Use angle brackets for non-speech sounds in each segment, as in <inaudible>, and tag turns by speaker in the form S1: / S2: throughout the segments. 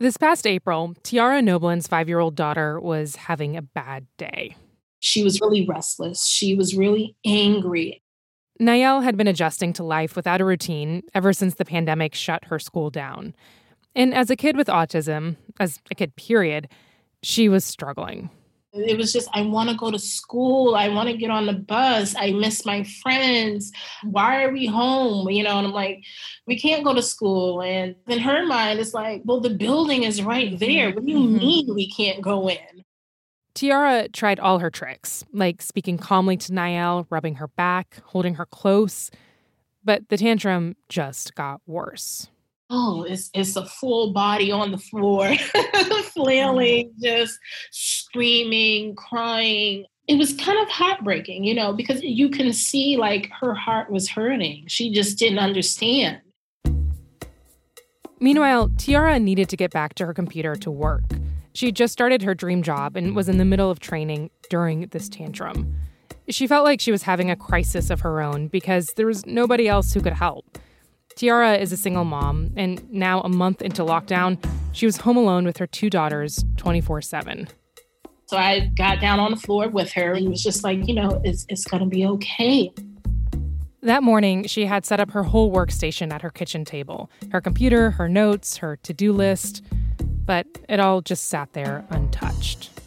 S1: This past April, Tiara Noblin's five year old daughter was having a bad day.
S2: She was really restless. She was really angry.
S1: Nayel had been adjusting to life without a routine ever since the pandemic shut her school down. And as a kid with autism, as a kid, period, she was struggling.
S2: It was just, I want to go to school. I want to get on the bus. I miss my friends. Why are we home? You know, and I'm like, we can't go to school. And in her mind, it's like, well, the building is right there. What do you mm-hmm. mean we can't go in?
S1: Tiara tried all her tricks, like speaking calmly to Nayel rubbing her back, holding her close. But the tantrum just got worse
S2: oh, it's it's a full body on the floor, <laughs> flailing, mm-hmm. just screaming, crying. It was kind of heartbreaking, you know, because you can see like her heart was hurting. She just didn't understand.
S1: Meanwhile, Tiara needed to get back to her computer to work. She just started her dream job and was in the middle of training during this tantrum. She felt like she was having a crisis of her own because there was nobody else who could help. Tiara is a single mom, and now a month into lockdown, she was home alone with her two daughters 24 7.
S2: So I got down on the floor with her and was just like, you know, it's, it's going to be okay.
S1: That morning, she had set up her whole workstation at her kitchen table her computer, her notes, her to do list, but it all just sat there untouched.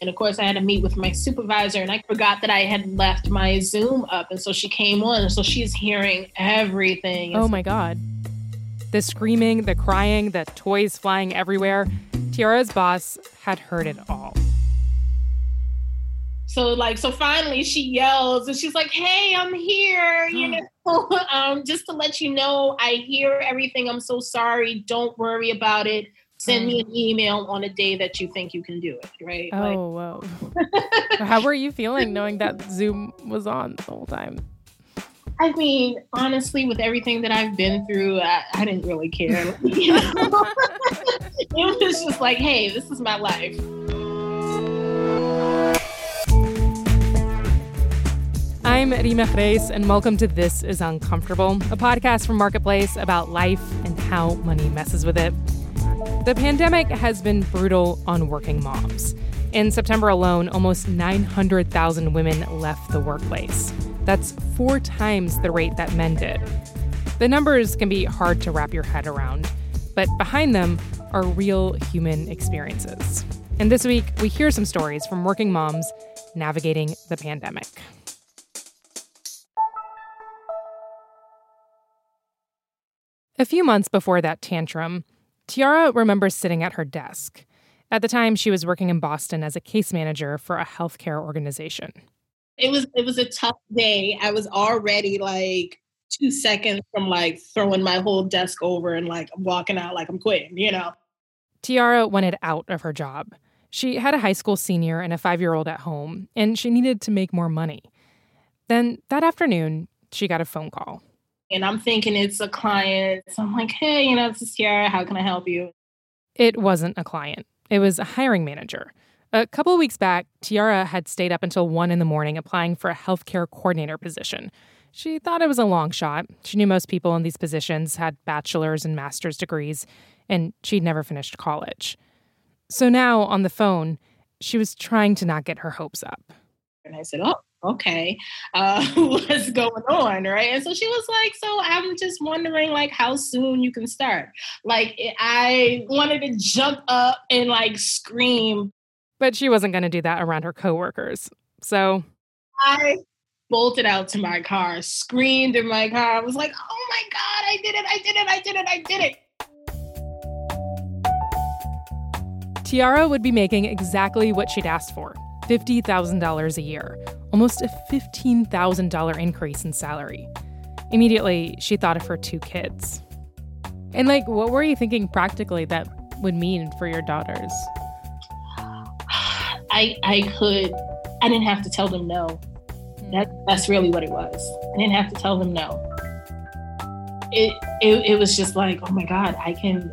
S2: And of course, I had to meet with my supervisor, and I forgot that I had left my Zoom up. And so she came on, and so she's hearing everything.
S1: Oh my God. The screaming, the crying, the toys flying everywhere. Tiara's boss had heard it all.
S2: So like, so finally she yells and she's like, "Hey, I'm here. You know, <laughs> um, just to let you know, I hear everything. I'm so sorry. Don't worry about it send me mm. an email on a day that you think you can do it, right?
S1: Oh, like, whoa. <laughs> How were you feeling knowing that Zoom was on the whole time?
S2: I mean, honestly, with everything that I've been through, I, I didn't really care. <laughs> You know? <laughs> it was just like, hey, this is my life.
S1: I'm Reema Khrais, and welcome to This is Uncomfortable, a podcast from Marketplace about life and how money messes with it. The pandemic has been brutal on working moms. In September alone, almost 900,000 women left the workplace. That's four times the rate that men did. The numbers can be hard to wrap your head around, but behind them are real human experiences. And this week, we hear some stories from working moms navigating the pandemic. A few months before that tantrum, Tiara remembers sitting at her desk. At the time, she was working in Boston as a case manager for a healthcare organization.
S2: It was it was a tough day. I was already like two seconds from like throwing my whole desk over and like walking out like I'm quitting, you know.
S1: Tiara wanted out of her job. She had a high school senior and a five year old at home, and she needed to make more money. Then that afternoon, she got a phone call
S2: and I'm thinking it's a client. So I'm like, hey, you know, this is Tiara. How can I help you?
S1: It wasn't a client, it was a hiring manager. A couple of weeks back, Tiara had stayed up until one in the morning applying for a healthcare coordinator position. She thought it was a long shot. She knew most people in these positions had bachelor's and master's degrees, and she'd never finished college. So now, on the phone, she was trying to not get her hopes up.
S2: And I said, Oh, okay, uh, <laughs> what's going on, right? And so she was like, so I'm just wondering, like, how soon you can start. Like, I wanted to jump up and like scream,
S1: but she wasn't going to do that around her coworkers. So
S2: I bolted out to my car, screamed in my car. I was like, oh my god, I did it! I did it! I did it! I did it!
S1: Tiara would be making exactly what she'd asked for $50,000 a year, almost a $15,000 increase in salary. Immediately, she thought of her two kids. And, like, what were you thinking practically that would mean for your daughters? <sighs>
S2: I, I could, I didn't have to tell them no. Hmm. That, that's really what it was. I didn't have to tell them no. It, it, it was just like, oh my God, I can,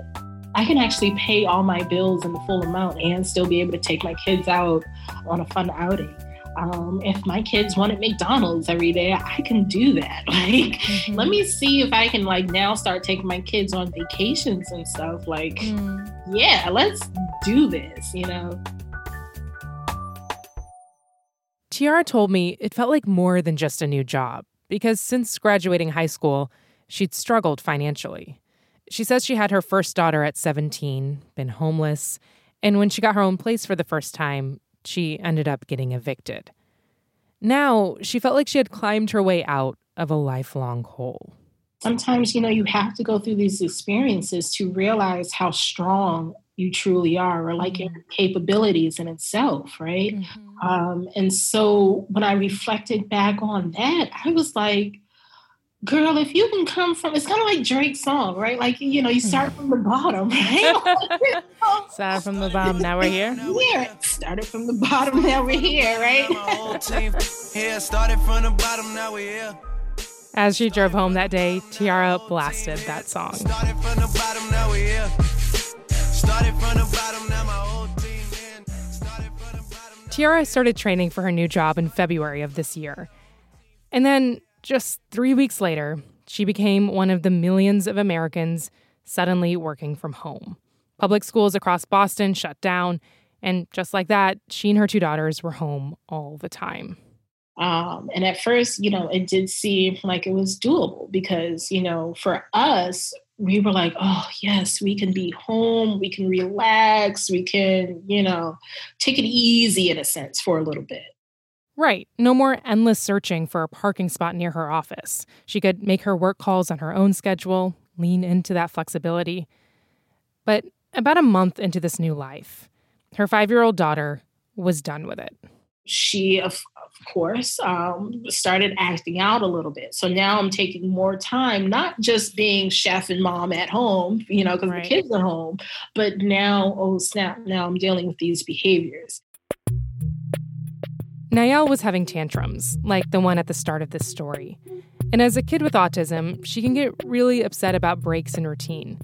S2: I can actually pay all my bills in the full amount and still be able to take my kids out on a fun outing. Um, if my kids wanted McDonald's every day, I can do that. <laughs> Like, mm-hmm. let me see if I can like now start taking my kids on vacations and stuff. Like, mm. yeah, let's do this, you know.
S1: Tiara told me it felt like more than just a new job because since graduating high school, she'd struggled financially. She says she had her first daughter at 17, been homeless, and when she got her own place for the first time, she ended up getting evicted. Now, she felt like she had climbed her way out of a lifelong hole.
S2: Sometimes, you know, you have to go through these experiences to realize how strong you truly are or like mm-hmm. your capabilities in itself, right? Mm-hmm. Um, and so when I reflected back on that, I was like, girl, if you can come from, it's kind of like Drake's song, right? Like, you know, you hmm. start from the bottom, <laughs> right? <laughs>
S1: Started from the bottom, now we're here.
S2: Yeah, started from the bottom, now we're here, right?
S1: yeah, started from the bottom, now we're here. As she drove home that day, Tiara blasted that song. Started from the bottom, now we're here. Started from the bottom, now my whole team Tiara started training for her new job in February of this year. And then just three weeks later, she became one of the millions of Americans suddenly working from home. Public schools across Boston shut down, and just like that, she and her two daughters were home all the time.
S2: Um, and at first, you know, it did seem like it was doable because, you know, for us, we were like, oh, yes, we can be home, we can relax, we can, you know, take it easy in a sense for a little bit.
S1: Right. No more endless searching for a parking spot near her office. She could make her work calls on her own schedule, lean into that flexibility. But about a month into this new life, her five year old daughter was done with it.
S2: She, of, of course, um, started acting out a little bit. So now I'm taking more time, not just being chef and mom at home, you know, because right. the kids are home, but now, oh snap, now I'm dealing with these behaviors.
S1: Nayel was having tantrums, like the one at the start of this story. And as a kid with autism, she can get really upset about breaks in routine.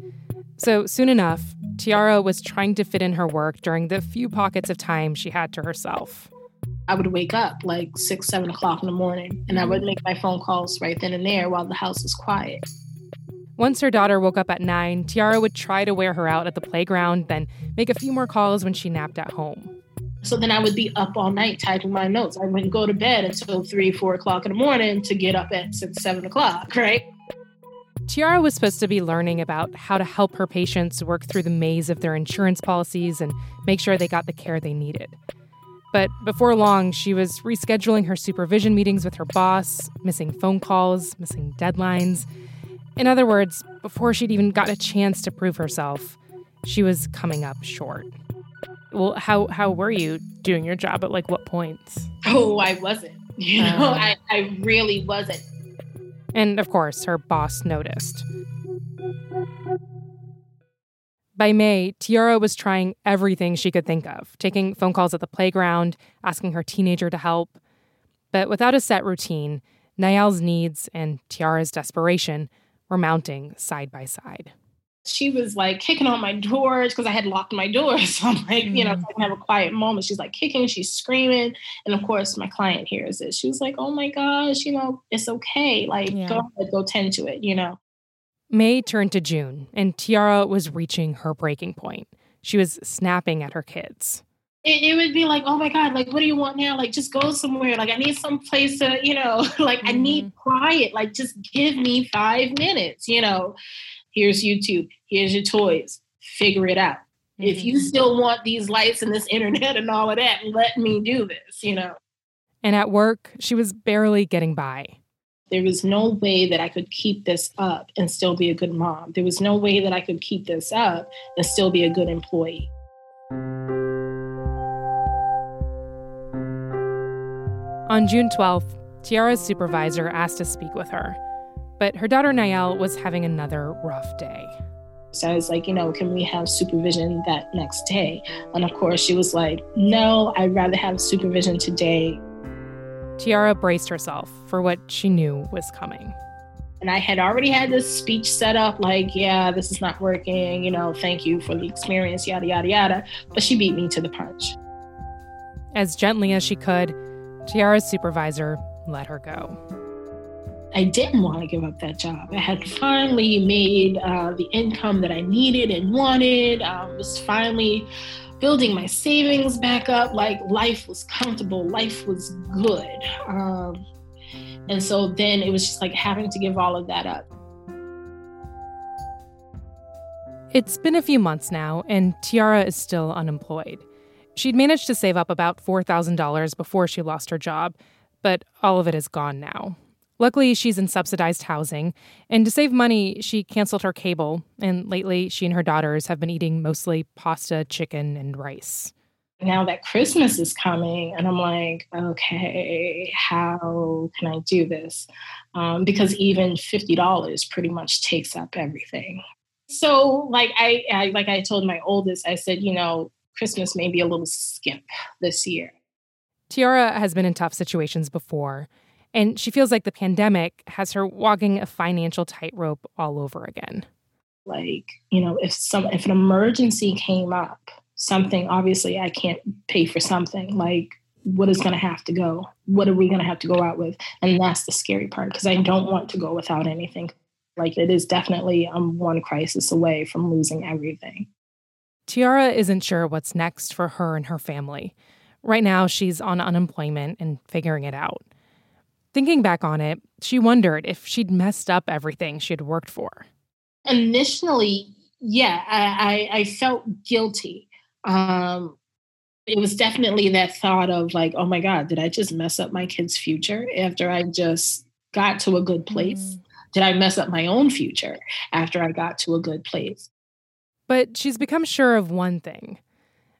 S1: So soon enough, Tiara was trying to fit in her work during the few pockets of time she had to herself.
S2: I would wake up like six, seven o'clock in the morning, and I would make my phone calls right then and there while the house was quiet.
S1: Once her daughter woke up at nine, Tiara would try to wear her out at the playground, then make a few more calls when she napped at home.
S2: So then I would be up all night typing my notes. I wouldn't go to bed until three, four o'clock in the morning to get up at six, seven o'clock, right?
S1: Tiara was supposed to be learning about how to help her patients work through the maze of their insurance policies and make sure they got the care they needed. But before long, she was rescheduling her supervision meetings with her boss, missing phone calls, missing deadlines. In other words, before she'd even got a chance to prove herself, she was coming up short. Well, how how were you doing your job at like what points?
S2: Oh, I wasn't. <laughs> You know, uh, I, I really wasn't.
S1: And of course, her boss noticed. By May, Tiara was trying everything she could think of, taking phone calls at the playground, asking her teenager to help. But without a set routine, Nayel's needs and Tiara's desperation were mounting side by side
S2: she was like kicking on my doors because I had locked my doors. <laughs> So I'm like, mm-hmm. you know, mm. I can have a quiet moment. She's like kicking, she's screaming. And of course, my client hears it. She was like, oh my gosh, you know, it's okay. Like, yeah. go ahead, go tend to it, you know.
S1: May turned to June, and Tiara was reaching her breaking point. She was snapping at her kids.
S2: It, it, would be like, oh my God, like, what do you want now? Like, just go somewhere. Like, I need some place to, you know, <laughs> like, mm-hmm. I need mm-hmm. quiet. Like, just give me five minutes, you know here's YouTube, here's your toys, figure it out. Mm-hmm. If you mm-hmm. still want these lights and this <laughs> internet and all of that, let me do this, you know.
S1: And at work, she was barely getting by.
S2: There was no way that I could keep this up and still be a good mom. There was no way that I could keep this up and still be a good employee.
S1: On June 12th, Tiara's supervisor asked to speak with her. But her daughter Nayel was having another rough day.
S2: So I was like, you know, can we have supervision that next day? And of course, she was like, no, I'd rather have supervision today.
S1: Tiara braced herself for what she knew was coming.
S2: And I had already had this speech set up like, yeah, this is not working, you know, thank you for the experience, yada, yada, yada. But she beat me to the punch.
S1: As gently as she could, Tiara's supervisor let her go.
S2: I didn't want to give up that job. I had finally made uh, the income that I needed and wanted. I um, was finally building my savings back up. Like life was comfortable, life was good. Um, and so then it was just like having to give all of that up.
S1: It's been a few months now, and Tiara is still unemployed. She'd managed to save up about $4,000 before she lost her job, but all of it is gone now. Luckily, she's in subsidized housing, and to save money, she canceled her cable, and lately, she and her daughters have been eating mostly pasta, chicken, and rice.
S2: Now that Christmas is coming, and I'm like, okay, how can I do this? Um, because even $50 pretty much takes up everything. So, like I, I, like I told my oldest, I said, you know, Christmas may be a little skimp this year.
S1: Tiara has been in tough situations before, and she feels like the pandemic has her walking a financial tightrope all over again.
S2: Like, you know, if some if an emergency came up, something obviously I can't pay for something. Like what is going to have to go? What are we going to have to go out with? And that's the scary part because I don't want to go without anything. Like it is definitely um, one crisis away from losing everything.
S1: Tiara isn't sure what's next for her and her family. Right now, she's on unemployment and figuring it out. Thinking back on it, she wondered if she'd messed up everything she'd worked for.
S2: Initially, yeah, I, I, I felt guilty. Um, it was definitely that thought of like, oh my God, did I just mess up my kid's future after I just got to a good place? Mm. Did I mess up my own future after I got to a good place?
S1: But she's become sure of one thing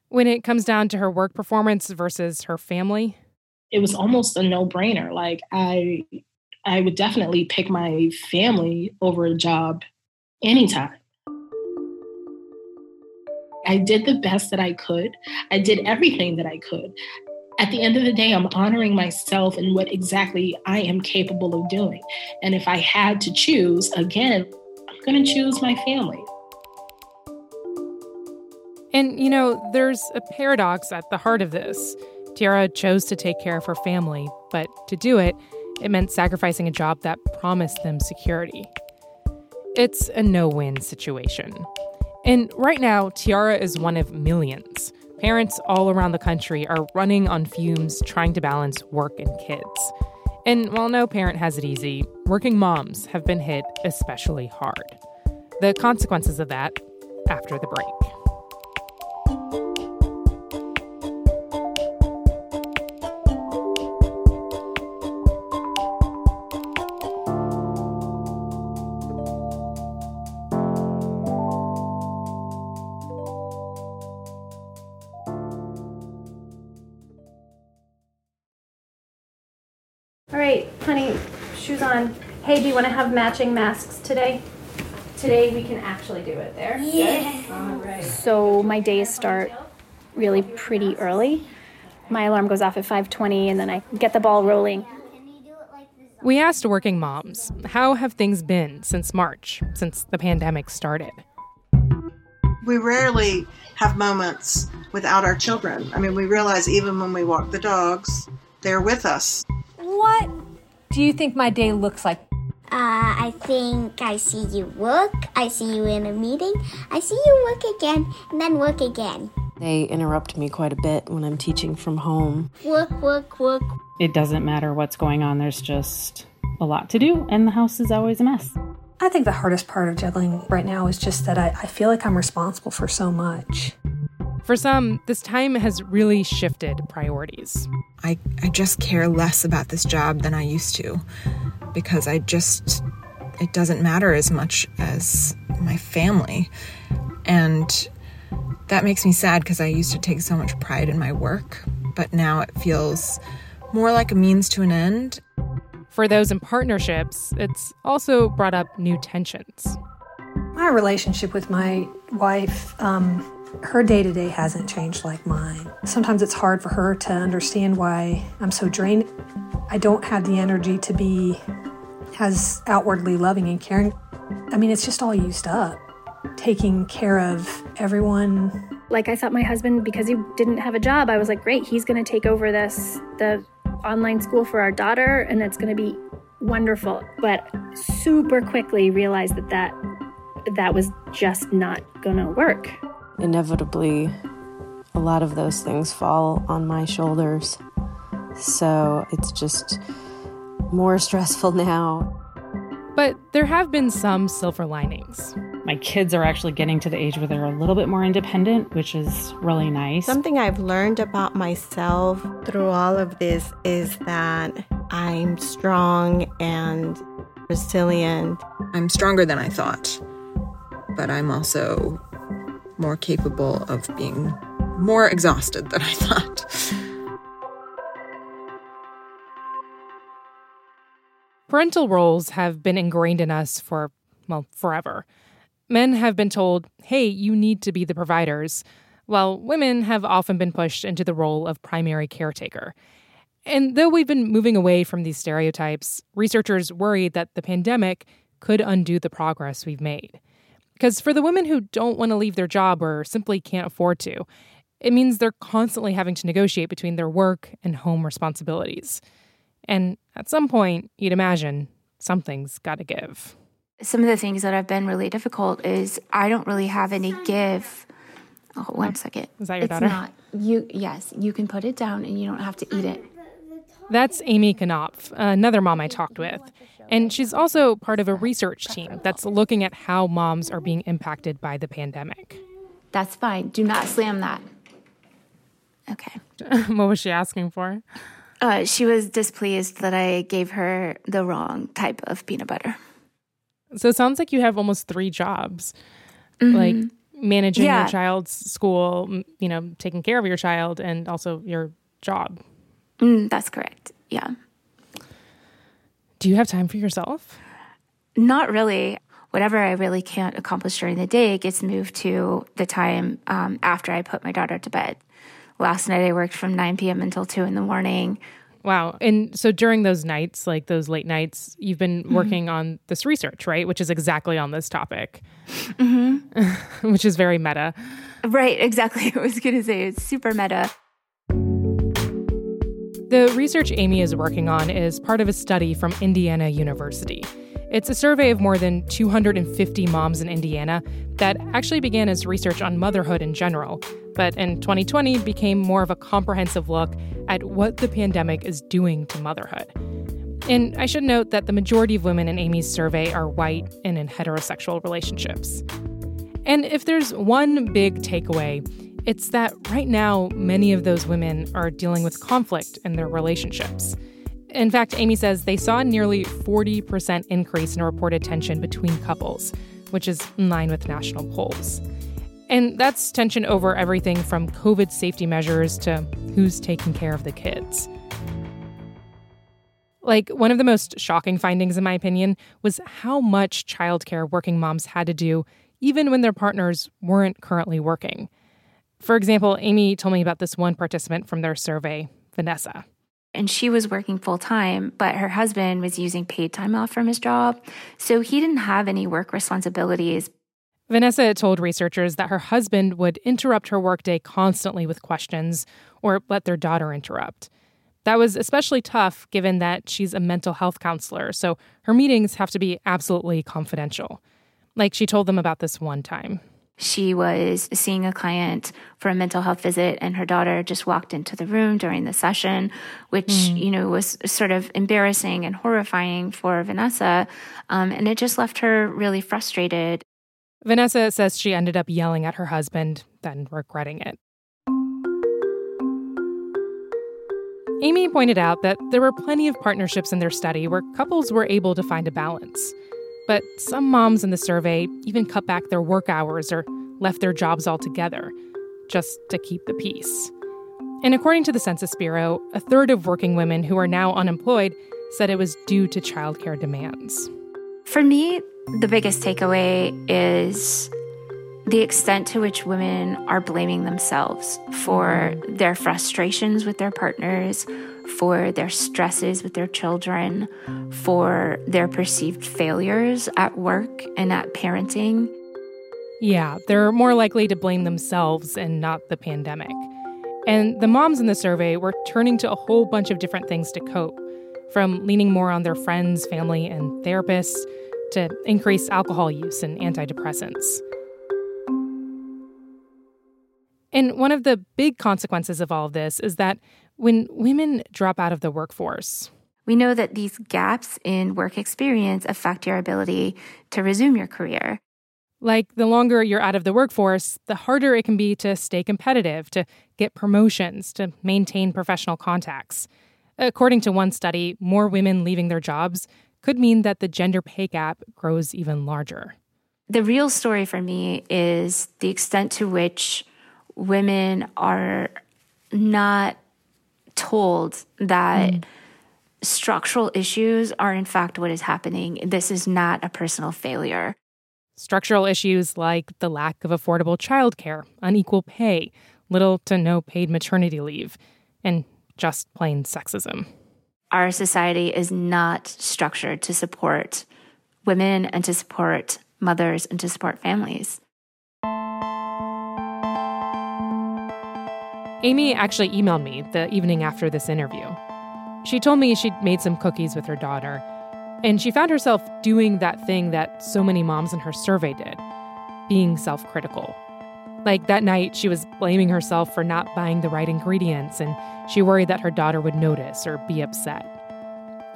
S1: when it comes down to her work performance versus her family?
S2: It was almost a no-brainer. Like I I would definitely pick my family over a job anytime. I did the best that I could. I did everything that I could. At the end of the day, I'm honoring myself and what exactly I am capable of doing. And if I had to choose, again, I'm going to choose my family.
S1: And, you know, there's a paradox at the heart of this. Tiara chose to take care of her family, but to do it, it meant sacrificing a job that promised them security. It's a no win situation. And right now, Tiara is one of millions. Parents all around the country are running on fumes trying to balance work and kids. And while no parent has it easy, working moms have been hit especially hard. The consequences of that after the break.
S3: Hey, do you want to have matching masks today? Today we can actually do it there.
S4: Yeah.
S3: All right. So my days start really pretty early. My alarm goes off at 5:20 and then I get the ball rolling.
S1: We asked working moms, how have things been since March, since the pandemic started?
S5: We rarely have moments without our children. I mean, we realize even when we walk the dogs, they're with us.
S6: What do you think my day looks like?
S4: Uh, I think I see you work, I see you in a meeting, I see you work again, and then work again.
S7: They interrupt me quite a bit when I'm teaching from home.
S4: Work, work, work.
S8: It doesn't matter what's going on, there's just a lot to do, and the house is always a mess.
S9: I think the hardest part of juggling right now is just that I, I feel like I'm responsible for so much.
S1: For some, this time has really shifted priorities.
S10: I, I just care less about this job than I used to because I just, it doesn't matter as much as my family. And that makes me sad because I used to take so much pride in my work, but now it feels more like a means to an end.
S1: For those in partnerships, it's also brought up new tensions.
S9: My relationship with my wife, um, her day to day hasn't changed like mine. Sometimes it's hard for her to understand why I'm so drained. I don't have the energy to be as outwardly loving and caring. I mean, it's just all used up. Taking care of everyone.
S3: Like I thought my husband because he didn't have a job, I was like, great, he's going to take over this the online school for our daughter and it's going to be wonderful. But super quickly realized that that, that was just not going to work.
S7: Inevitably, a lot of those things fall on my shoulders. So it's just more stressful <laughs> now.
S1: But there have been some silver linings.
S8: My kids are actually getting to the age where they're a little bit more independent, which is really nice.
S11: Something I've learned about myself through all of this is that I'm strong and resilient.
S10: I'm stronger than I thought, but I'm also more capable of being more exhausted than I thought.
S1: Parental roles have been ingrained in us for, well, forever. Men have been told, hey, you need to be the providers, while women have often been pushed into the role of primary caretaker. And though we've been moving away from these stereotypes, researchers worry that the pandemic could undo the progress we've made. Because for the women who don't want to leave their job or simply can't afford to, it means they're constantly having to negotiate between their work and home responsibilities. And at some point, you'd imagine something's got to give.
S12: Some of the things that have been really difficult is I don't really have any give. Oh, one second.
S1: Is that your
S12: it's
S1: daughter?
S12: Not. You yes, you can put it down and you don't have to eat it.
S1: That's Amy Knopf, another mom I talked with. And she's also part of a research team that's looking at how moms are being impacted by the pandemic.
S12: That's fine. Do not slam that. Okay. <laughs>
S1: what was she asking for?
S12: Uh, she was displeased that I gave her the wrong type of peanut butter.
S1: So it sounds like you have almost three jobs, mm-hmm. like managing yeah. your child's school, you know, taking care of your child, and also your job.
S12: Mm, that's correct. Yeah.
S1: Do you have time for yourself?
S12: Not really. Whatever I really can't accomplish during the day gets moved to the time um, after I put my daughter to bed. Last night I worked from 9 p.m. until 2 in the morning.
S1: Wow. And so during those nights, like those late nights, you've been mm-hmm. working on this research, right? Which is exactly on this topic, mm-hmm. <laughs> which is very meta.
S12: Right, exactly. <laughs> I was going to say it's super meta.
S1: The research Amy is working on is part of a study from Indiana University. It's a survey of more than 250 moms in Indiana that actually began as research on motherhood in general, but in 2020 became more of a comprehensive look at what the pandemic is doing to motherhood. And I should note that the majority of women in Amy's survey are white and in heterosexual relationships. And if there's one big takeaway, it's that right now, many of those women are dealing with conflict in their relationships. In fact, Amy says they saw a nearly 40% increase in reported tension between couples, which is in line with national polls. And that's tension over everything from COVID safety measures to who's taking care of the kids. Like, one of the most shocking findings, in my opinion, was how much childcare working moms had to do, even when their partners weren't currently working. For example, Amy told me about this one participant from their survey, Vanessa
S12: and she was working full time, but her husband was using paid time off from his job. So he didn't have any work responsibilities.
S1: Vanessa told researchers that her husband would interrupt her workday constantly with questions or let their daughter interrupt. That was especially tough given that she's a mental health counselor, so her meetings have to be absolutely confidential. Like she told them about this one time.
S12: She was seeing a client for a mental health visit, and her daughter just walked into the room during the session, which, mm. you know, was sort of embarrassing and horrifying for Vanessa. Um, and it just left her really frustrated.
S1: Vanessa says she ended up yelling at her husband, then regretting it. Amy pointed out that there were plenty of partnerships in their study where couples were able to find a balance. But some moms in the survey even cut back their work hours or left their jobs altogether just to keep the peace. And according to the Census Bureau, a third of working women who are now unemployed said it was due to childcare demands.
S12: For me, the biggest takeaway is the extent to which women are blaming themselves for mm-hmm. their frustrations with their partners, for their stresses with their children, for their perceived failures at work and at parenting.
S1: Yeah, they're more likely to blame themselves and not the pandemic. And the moms in the survey were turning to a whole bunch of different things to cope, from leaning more on their friends, family, and therapists to increased alcohol use and antidepressants. And one of the big consequences of all of this is that when women drop out of the workforce,
S12: we know that these gaps in work experience affect your ability to resume your career.
S1: Like the longer you're out of the workforce, the harder it can be to stay competitive, to get promotions, to maintain professional contacts. According to one study, more women leaving their jobs could mean that the gender pay gap grows even larger.
S12: The real story for me is the extent to which women are not told that mm. structural issues are, in fact, what is happening. This is not a personal failure.
S1: Structural issues like the lack of affordable childcare, unequal pay, little to no paid maternity leave, and just plain sexism.
S12: Our society is not structured to support women and to support mothers and to support families.
S1: Amy actually emailed me the evening after this interview. She told me she'd made some cookies with her daughter, and she found herself doing that thing that so many moms in her survey did being self critical. Like that night, she was blaming herself for not buying the right ingredients, and she worried that her daughter would notice or be upset.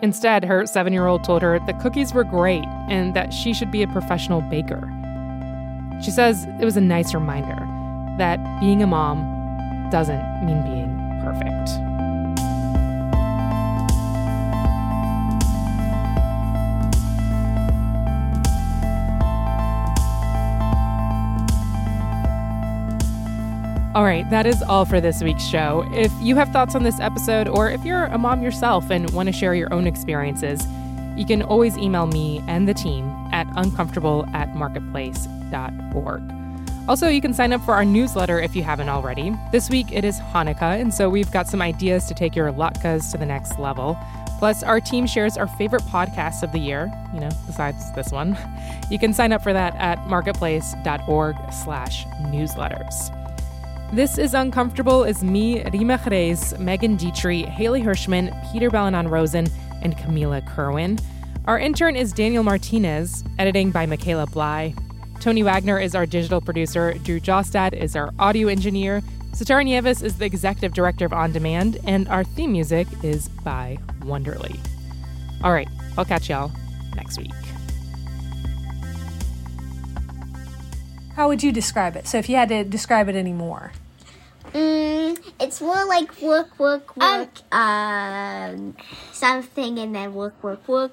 S1: Instead, her seven year old told her the cookies were great and that she should be a professional baker. She says it was a nice reminder that being a mom doesn't mean being perfect. All right, that is all for this week's show. If you have thoughts on this episode, or if you're a mom yourself and want to share your own experiences, you can always email me and the team at uncomfortable at marketplace.org. Also, you can sign up for our newsletter if you haven't already. This week it is Hanukkah, and so we've got some ideas to take your latkes to the next level. Plus, our team shares our favorite podcasts of the year, you know, besides this one. <laughs> You can sign up for that at marketplace.org slash newsletters. This is Uncomfortable is me, Reema Khrais, Megan Dietrich, Hayley Hershman, Peter Balonon Rosen, and Camila Kerwin. Our intern is Daniel Martinez, editing by Michaela Bly. Tony Wagner is our digital producer. Drew Jostad is our audio engineer. Sitara Nieves is the executive director of On Demand, and our theme music is by Wonderly. All right, I'll catch y'all next week.
S6: How would you describe it? So, if you had to describe it anymore,
S4: mm, it's more like work, work, work, um, um, something, and then work, work, work,